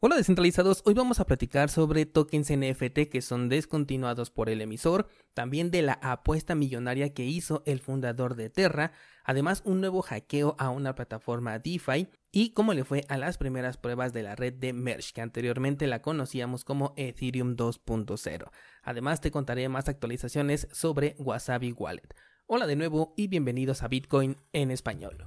Hola descentralizados, hoy vamos a platicar sobre tokens NFT que son descontinuados por el emisor, también de la apuesta millonaria que hizo el fundador de Terra, además un nuevo hackeo a una plataforma DeFi y cómo le fue a las primeras pruebas de la red de Merge que anteriormente la conocíamos como Ethereum 2.0. Además te contaré más actualizaciones sobre Wasabi Wallet. Hola de nuevo y bienvenidos a Bitcoin en español.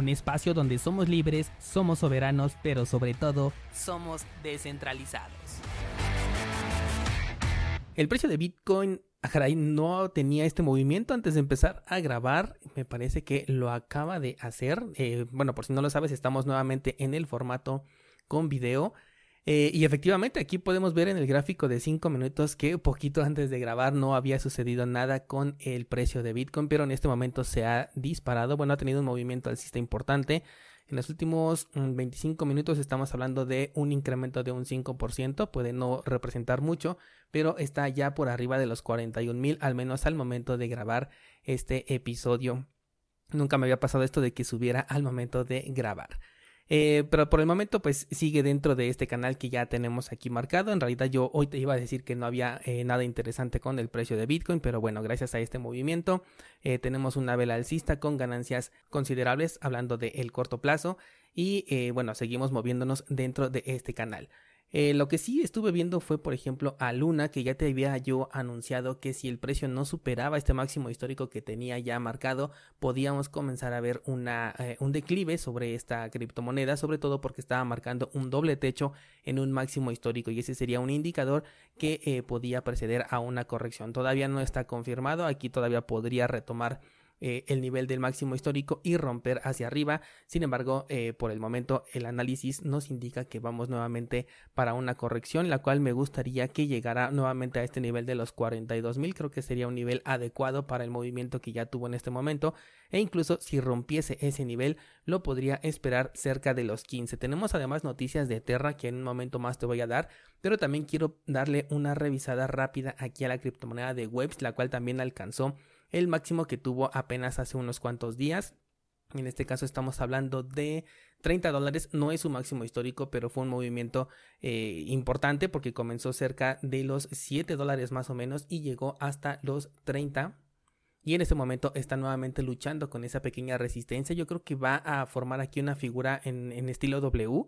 un espacio donde somos libres, somos soberanos, pero sobre todo somos descentralizados. El precio de Bitcoin no tenía este movimiento antes de empezar a grabar. Me parece que lo acaba de hacer. Eh, bueno, por si no lo sabes, estamos nuevamente en el formato con video. Eh, y efectivamente aquí podemos ver en el gráfico de 5 minutos que poquito antes de grabar no había sucedido nada con el precio de Bitcoin, pero en este momento se ha disparado, bueno, ha tenido un movimiento alcista importante. En los últimos 25 mm, minutos estamos hablando de un incremento de un 5%, puede no representar mucho, pero está ya por arriba de los 41 mil, al menos al momento de grabar este episodio. Nunca me había pasado esto de que subiera al momento de grabar. Eh, pero por el momento pues sigue dentro de este canal que ya tenemos aquí marcado. En realidad yo hoy te iba a decir que no había eh, nada interesante con el precio de Bitcoin, pero bueno, gracias a este movimiento eh, tenemos una vela alcista con ganancias considerables hablando del corto plazo y bueno, seguimos moviéndonos dentro de este canal. Eh, lo que sí estuve viendo fue, por ejemplo, a Luna, que ya te había yo anunciado que si el precio no superaba este máximo histórico que tenía ya marcado, podíamos comenzar a ver eh, un declive sobre esta criptomoneda, sobre todo porque estaba marcando un doble techo en un máximo histórico y ese sería un indicador que eh, podía preceder a una corrección. Todavía no está confirmado, aquí todavía podría retomar eh, el nivel del máximo histórico y romper hacia arriba. Sin embargo, eh, por el momento el análisis nos indica que vamos nuevamente para una corrección, la cual me gustaría que llegara nuevamente a este nivel de los 42 mil. Creo que sería un nivel adecuado para el movimiento que ya tuvo en este momento. E incluso si rompiese ese nivel, lo podría esperar cerca de los 15. Tenemos además noticias de Terra que en un momento más te voy a dar, pero también quiero darle una revisada rápida aquí a la criptomoneda de Webs, la cual también alcanzó el máximo que tuvo apenas hace unos cuantos días. En este caso estamos hablando de 30 dólares, no es su máximo histórico, pero fue un movimiento eh, importante porque comenzó cerca de los 7 dólares más o menos y llegó hasta los 30. Y en este momento está nuevamente luchando con esa pequeña resistencia. Yo creo que va a formar aquí una figura en, en estilo W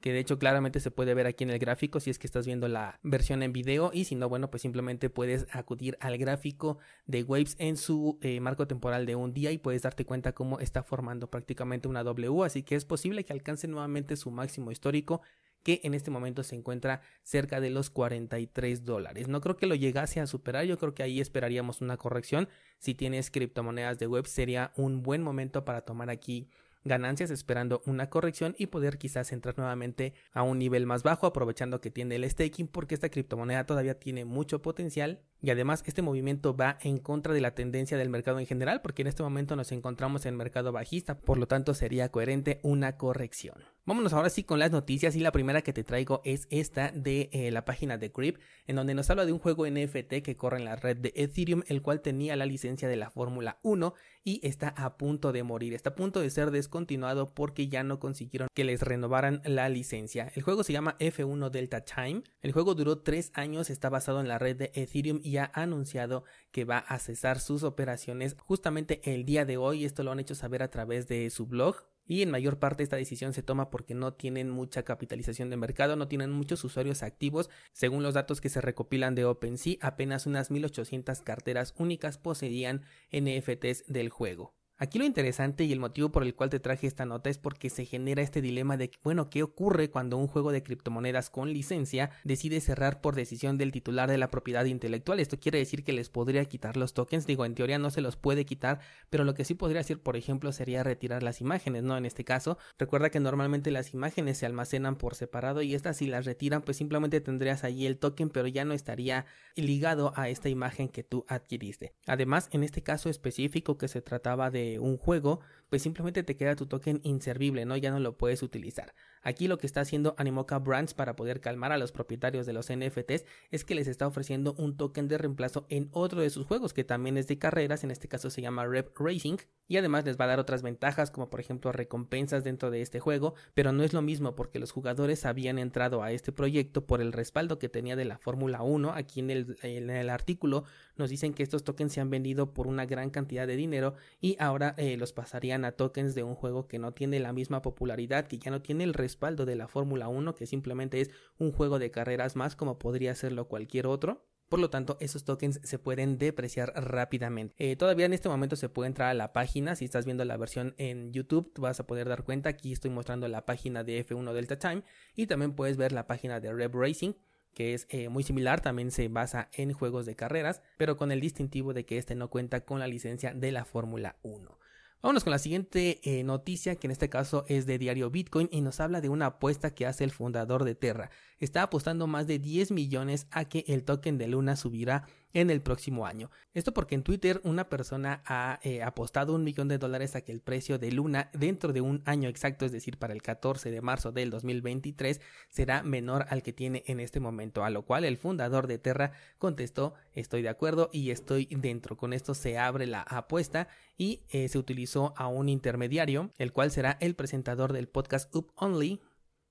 que de hecho claramente se puede ver aquí en el gráfico si es que estás viendo la versión en video y si no, bueno, pues simplemente puedes acudir al gráfico de Waves en su eh, marco temporal de un día y puedes darte cuenta cómo está formando prácticamente una W, así que es posible que alcance nuevamente su máximo histórico que en este momento se encuentra cerca de los 43 dólares. No creo que lo llegase a superar, yo creo que ahí esperaríamos una corrección. Si tienes criptomonedas de web sería un buen momento para tomar aquí ganancias esperando una corrección y poder quizás entrar nuevamente a un nivel más bajo aprovechando que tiene el staking porque esta criptomoneda todavía tiene mucho potencial y además este movimiento va en contra de la tendencia del mercado en general porque en este momento nos encontramos en mercado bajista, por lo tanto sería coherente una corrección. Vámonos ahora sí con las noticias y la primera que te traigo es esta de eh, la página de Grip en donde nos habla de un juego NFT que corre en la red de Ethereum el cual tenía la licencia de la Fórmula 1 y está a punto de morir, está a punto de ser descontinuado porque ya no consiguieron que les renovaran la licencia. El juego se llama F1 Delta Time, el juego duró 3 años, está basado en la red de Ethereum y ha anunciado que va a cesar sus operaciones justamente el día de hoy, esto lo han hecho saber a través de su blog y en mayor parte esta decisión se toma porque no tienen mucha capitalización de mercado, no tienen muchos usuarios activos. Según los datos que se recopilan de OpenSea, apenas unas 1800 carteras únicas poseían NFTs del juego. Aquí lo interesante y el motivo por el cual te traje esta nota es porque se genera este dilema de, bueno, ¿qué ocurre cuando un juego de criptomonedas con licencia decide cerrar por decisión del titular de la propiedad intelectual? Esto quiere decir que les podría quitar los tokens, digo, en teoría no se los puede quitar, pero lo que sí podría hacer, por ejemplo, sería retirar las imágenes, ¿no? En este caso, recuerda que normalmente las imágenes se almacenan por separado y estas si las retiran, pues simplemente tendrías ahí el token, pero ya no estaría ligado a esta imagen que tú adquiriste. Además, en este caso específico que se trataba de un juego, pues simplemente te queda tu token inservible, ¿no? Ya no lo puedes utilizar. Aquí lo que está haciendo Animoca Brands para poder calmar a los propietarios de los NFTs es que les está ofreciendo un token de reemplazo en otro de sus juegos que también es de carreras, en este caso se llama Rep Racing, y además les va a dar otras ventajas como por ejemplo recompensas dentro de este juego, pero no es lo mismo porque los jugadores habían entrado a este proyecto por el respaldo que tenía de la Fórmula 1. Aquí en el, en el artículo nos dicen que estos tokens se han vendido por una gran cantidad de dinero y ahora eh, los pasarían a tokens de un juego que no tiene la misma popularidad, que ya no tiene el respaldo de la Fórmula 1, que simplemente es un juego de carreras más como podría serlo cualquier otro. Por lo tanto, esos tokens se pueden depreciar rápidamente. Eh, todavía en este momento se puede entrar a la página. Si estás viendo la versión en YouTube, vas a poder dar cuenta. Aquí estoy mostrando la página de F1 Delta Time y también puedes ver la página de Rev Racing que es eh, muy similar, también se basa en juegos de carreras, pero con el distintivo de que este no cuenta con la licencia de la Fórmula 1. Vámonos con la siguiente eh, noticia, que en este caso es de Diario Bitcoin y nos habla de una apuesta que hace el fundador de Terra. Está apostando más de 10 millones a que el token de Luna subirá en el próximo año. Esto porque en Twitter una persona ha eh, apostado un millón de dólares a que el precio de Luna dentro de un año exacto, es decir, para el 14 de marzo del 2023, será menor al que tiene en este momento, a lo cual el fundador de Terra contestó estoy de acuerdo y estoy dentro. Con esto se abre la apuesta y eh, se utilizó a un intermediario, el cual será el presentador del podcast Up Only,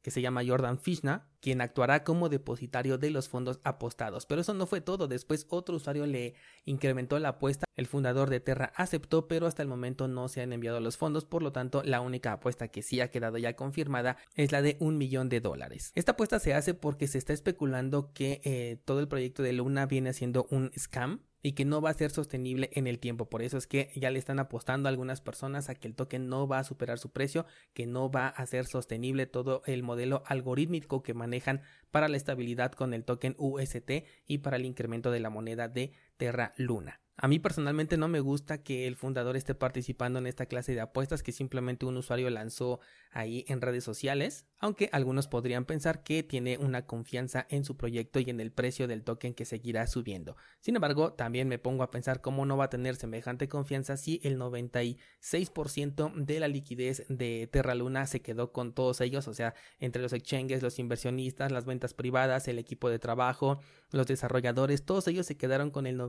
que se llama Jordan Fishna, quien actuará como depositario de los fondos apostados. Pero eso no fue todo, después otro usuario le incrementó la apuesta, el fundador de Terra aceptó, pero hasta el momento no se han enviado los fondos, por lo tanto la única apuesta que sí ha quedado ya confirmada es la de un millón de dólares. Esta apuesta se hace porque se está especulando que eh, todo el proyecto de Luna viene siendo un scam, y que no va a ser sostenible en el tiempo. Por eso es que ya le están apostando a algunas personas a que el token no va a superar su precio, que no va a ser sostenible todo el modelo algorítmico que manejan para la estabilidad con el token UST y para el incremento de la moneda de Terra Luna. A mí personalmente no me gusta que el fundador esté participando en esta clase de apuestas que simplemente un usuario lanzó ahí en redes sociales, aunque algunos podrían pensar que tiene una confianza en su proyecto y en el precio del token que seguirá subiendo. Sin embargo, también me pongo a pensar cómo no va a tener semejante confianza si el 96% de la liquidez de Terra Luna se quedó con todos ellos, o sea, entre los exchanges, los inversionistas, las ventas privadas, el equipo de trabajo, los desarrolladores, todos ellos se quedaron con el 96%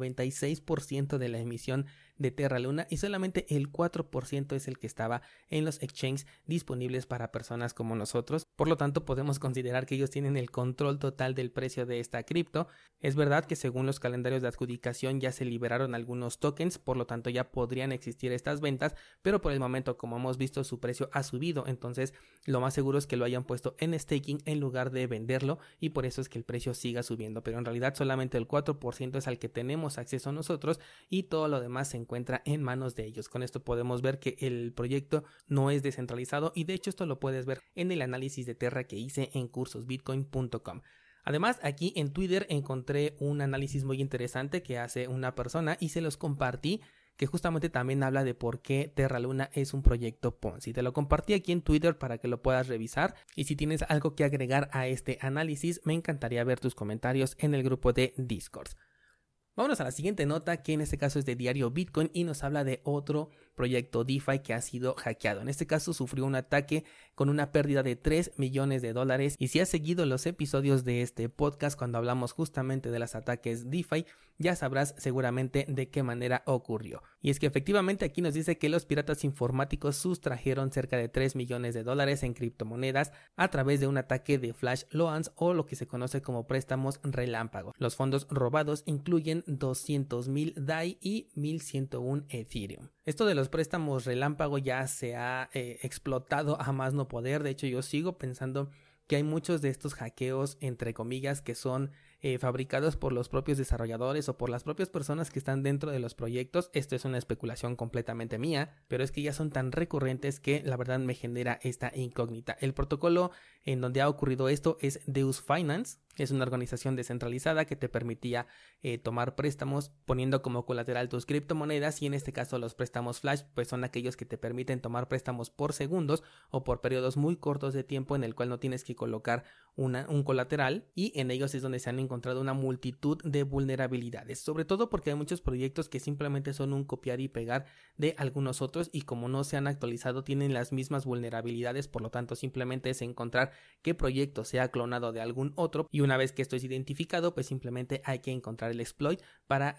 de la emisión de Terra Luna y solamente el 4% es el que estaba en los exchanges disponibles para personas como nosotros. Por lo tanto, podemos considerar que ellos tienen el control total del precio de esta cripto. Es verdad que según los calendarios de adjudicación ya se liberaron algunos tokens, por lo tanto ya podrían existir estas ventas, pero por el momento, como hemos visto, su precio ha subido, entonces lo más seguro es que lo hayan puesto en staking en lugar de venderlo y por eso es que el precio siga subiendo, pero en realidad solamente el 4% es al que tenemos acceso nosotros y todo lo demás se en manos de ellos. Con esto podemos ver que el proyecto no es descentralizado y de hecho esto lo puedes ver en el análisis de Terra que hice en cursosbitcoin.com. Además, aquí en Twitter encontré un análisis muy interesante que hace una persona y se los compartí que justamente también habla de por qué Terra Luna es un proyecto Ponzi. Te lo compartí aquí en Twitter para que lo puedas revisar y si tienes algo que agregar a este análisis, me encantaría ver tus comentarios en el grupo de Discord. Vámonos a la siguiente nota, que en este caso es de Diario Bitcoin y nos habla de otro proyecto DeFi que ha sido hackeado. En este caso sufrió un ataque con una pérdida de 3 millones de dólares y si has seguido los episodios de este podcast cuando hablamos justamente de los ataques DeFi, ya sabrás seguramente de qué manera ocurrió. Y es que efectivamente aquí nos dice que los piratas informáticos sustrajeron cerca de 3 millones de dólares en criptomonedas a través de un ataque de flash loans o lo que se conoce como préstamos relámpago. Los fondos robados incluyen 200 mil DAI y 1101 Ethereum. Esto de los préstamos relámpago ya se ha eh, explotado a más no poder. De hecho, yo sigo pensando que hay muchos de estos hackeos, entre comillas, que son eh, fabricados por los propios desarrolladores o por las propias personas que están dentro de los proyectos. Esto es una especulación completamente mía, pero es que ya son tan recurrentes que la verdad me genera esta incógnita. El protocolo en donde ha ocurrido esto es Deus Finance, es una organización descentralizada que te permitía eh, tomar préstamos poniendo como colateral tus criptomonedas y en este caso los préstamos flash pues son aquellos que te permiten tomar préstamos por segundos o por periodos muy cortos de tiempo en el cual no tienes que colocar un colateral y en ellos es donde se han encontrado una multitud de vulnerabilidades, sobre todo porque hay muchos proyectos que simplemente son un copiar y pegar de algunos otros y como no se han actualizado tienen las mismas vulnerabilidades, por lo tanto simplemente es encontrar qué proyecto se ha clonado de algún otro y una vez que esto es identificado pues simplemente hay que encontrar el exploit para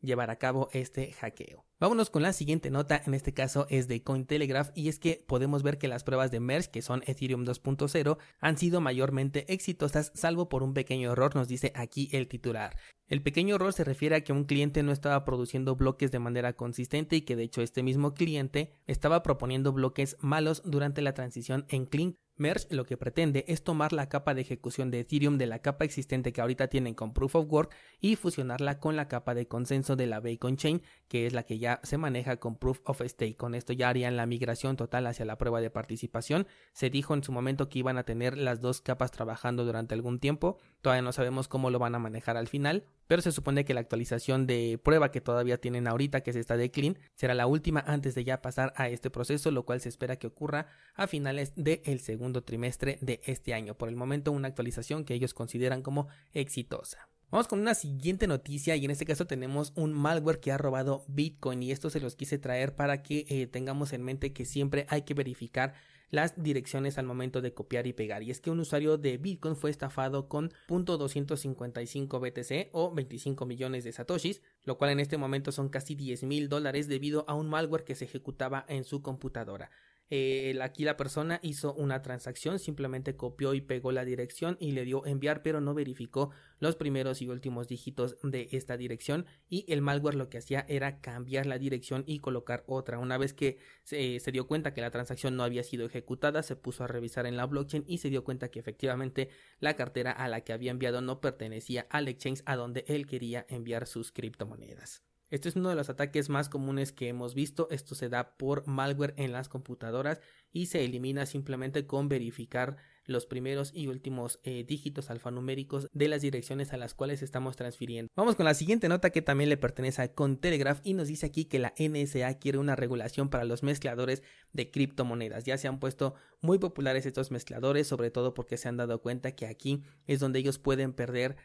llevar a cabo este hackeo. Vámonos con la siguiente nota, en este caso es de Cointelegraph y es que podemos ver que las pruebas de Merge, que son Ethereum 2.0, han sido mayormente exitosas salvo por un pequeño error, nos dice aquí el titular. El pequeño error se refiere a que un cliente no estaba produciendo bloques de manera consistente y que de hecho este mismo cliente estaba proponiendo bloques malos durante la transición en Clean Merge lo que pretende es tomar la capa de ejecución de Ethereum de la capa existente que ahorita tienen con Proof of Work y fusionarla con la capa de consenso de la Bacon Chain, que es la que ya se maneja con Proof of Stake. Con esto ya harían la migración total hacia la prueba de participación. Se dijo en su momento que iban a tener las dos capas trabajando durante algún tiempo. Todavía no sabemos cómo lo van a manejar al final, pero se supone que la actualización de prueba que todavía tienen ahorita, que es esta de Clean, será la última antes de ya pasar a este proceso, lo cual se espera que ocurra a finales del segundo trimestre de este año. Por el momento, una actualización que ellos consideran como exitosa. Vamos con una siguiente noticia y en este caso tenemos un malware que ha robado Bitcoin y esto se los quise traer para que eh, tengamos en mente que siempre hay que verificar las direcciones al momento de copiar y pegar. Y es que un usuario de Bitcoin fue estafado con .255 BTC o 25 millones de satoshis, lo cual en este momento son casi 10 mil dólares debido a un malware que se ejecutaba en su computadora. Eh, aquí la persona hizo una transacción, simplemente copió y pegó la dirección y le dio enviar, pero no verificó los primeros y últimos dígitos de esta dirección y el malware lo que hacía era cambiar la dirección y colocar otra. Una vez que se, se dio cuenta que la transacción no había sido ejecutada, se puso a revisar en la blockchain y se dio cuenta que efectivamente la cartera a la que había enviado no pertenecía al exchange a donde él quería enviar sus criptomonedas. Este es uno de los ataques más comunes que hemos visto. Esto se da por malware en las computadoras y se elimina simplemente con verificar los primeros y últimos eh, dígitos alfanuméricos de las direcciones a las cuales estamos transfiriendo. Vamos con la siguiente nota que también le pertenece a Contelegraph y nos dice aquí que la NSA quiere una regulación para los mezcladores de criptomonedas. Ya se han puesto muy populares estos mezcladores, sobre todo porque se han dado cuenta que aquí es donde ellos pueden perder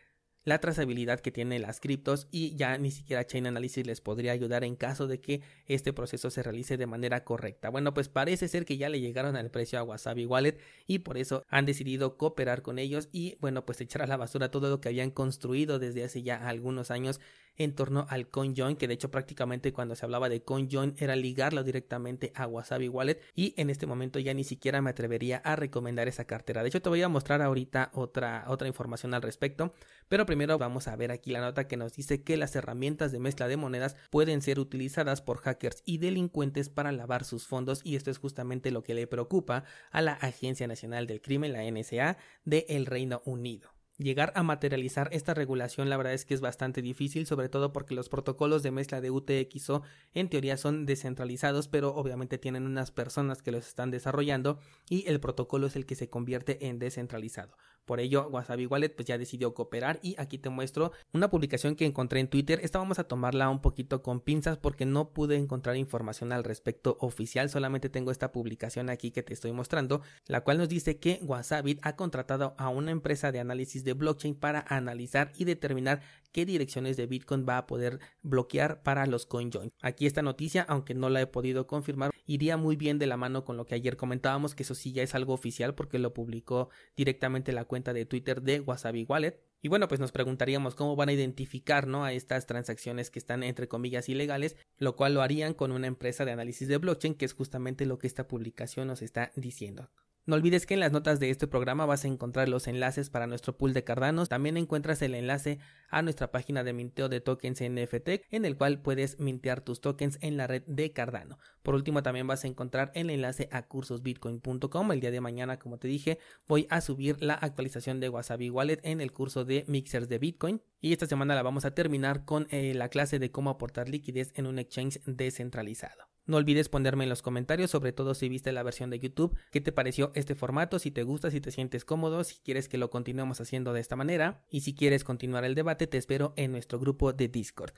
la trazabilidad que tienen las criptos y ya ni siquiera Chain Analysis les podría ayudar en caso de que este proceso se realice de manera correcta. Bueno, pues parece ser que ya le llegaron al precio a Wasabi Wallet y por eso han decidido cooperar con ellos y bueno, pues echar a la basura todo lo que habían construido desde hace ya algunos años en torno al CoinJoin, que de hecho prácticamente cuando se hablaba de CoinJoin era ligarlo directamente a Wasabi Wallet y en este momento ya ni siquiera me atrevería a recomendar esa cartera. De hecho te voy a mostrar ahorita otra, otra información al respecto, pero primero vamos a ver aquí la nota que nos dice que las herramientas de mezcla de monedas pueden ser utilizadas por hackers y delincuentes para lavar sus fondos y esto es justamente lo que le preocupa a la Agencia Nacional del Crimen, la NSA, de el Reino Unido. Llegar a materializar esta regulación la verdad es que es bastante difícil, sobre todo porque los protocolos de mezcla de UTXO en teoría son descentralizados, pero obviamente tienen unas personas que los están desarrollando y el protocolo es el que se convierte en descentralizado. Por ello, Wasabi Wallet pues ya decidió cooperar y aquí te muestro una publicación que encontré en Twitter. Esta vamos a tomarla un poquito con pinzas porque no pude encontrar información al respecto oficial, solamente tengo esta publicación aquí que te estoy mostrando, la cual nos dice que Wasabi ha contratado a una empresa de análisis de blockchain para analizar y determinar qué direcciones de Bitcoin va a poder bloquear para los CoinJoin. Aquí esta noticia, aunque no la he podido confirmar, iría muy bien de la mano con lo que ayer comentábamos, que eso sí ya es algo oficial porque lo publicó directamente la cuenta de Twitter de Wasabi Wallet. Y bueno, pues nos preguntaríamos cómo van a identificar ¿no? a estas transacciones que están entre comillas ilegales, lo cual lo harían con una empresa de análisis de blockchain, que es justamente lo que esta publicación nos está diciendo. No olvides que en las notas de este programa vas a encontrar los enlaces para nuestro pool de Cardano. También encuentras el enlace a nuestra página de minteo de tokens NFT, en el cual puedes mintear tus tokens en la red de Cardano. Por último, también vas a encontrar el enlace a cursosbitcoin.com. El día de mañana, como te dije, voy a subir la actualización de Wasabi Wallet en el curso de mixers de Bitcoin. Y esta semana la vamos a terminar con eh, la clase de cómo aportar liquidez en un exchange descentralizado. No olvides ponerme en los comentarios, sobre todo si viste la versión de YouTube, qué te pareció este formato, si te gusta, si te sientes cómodo, si quieres que lo continuemos haciendo de esta manera y si quieres continuar el debate, te espero en nuestro grupo de Discord.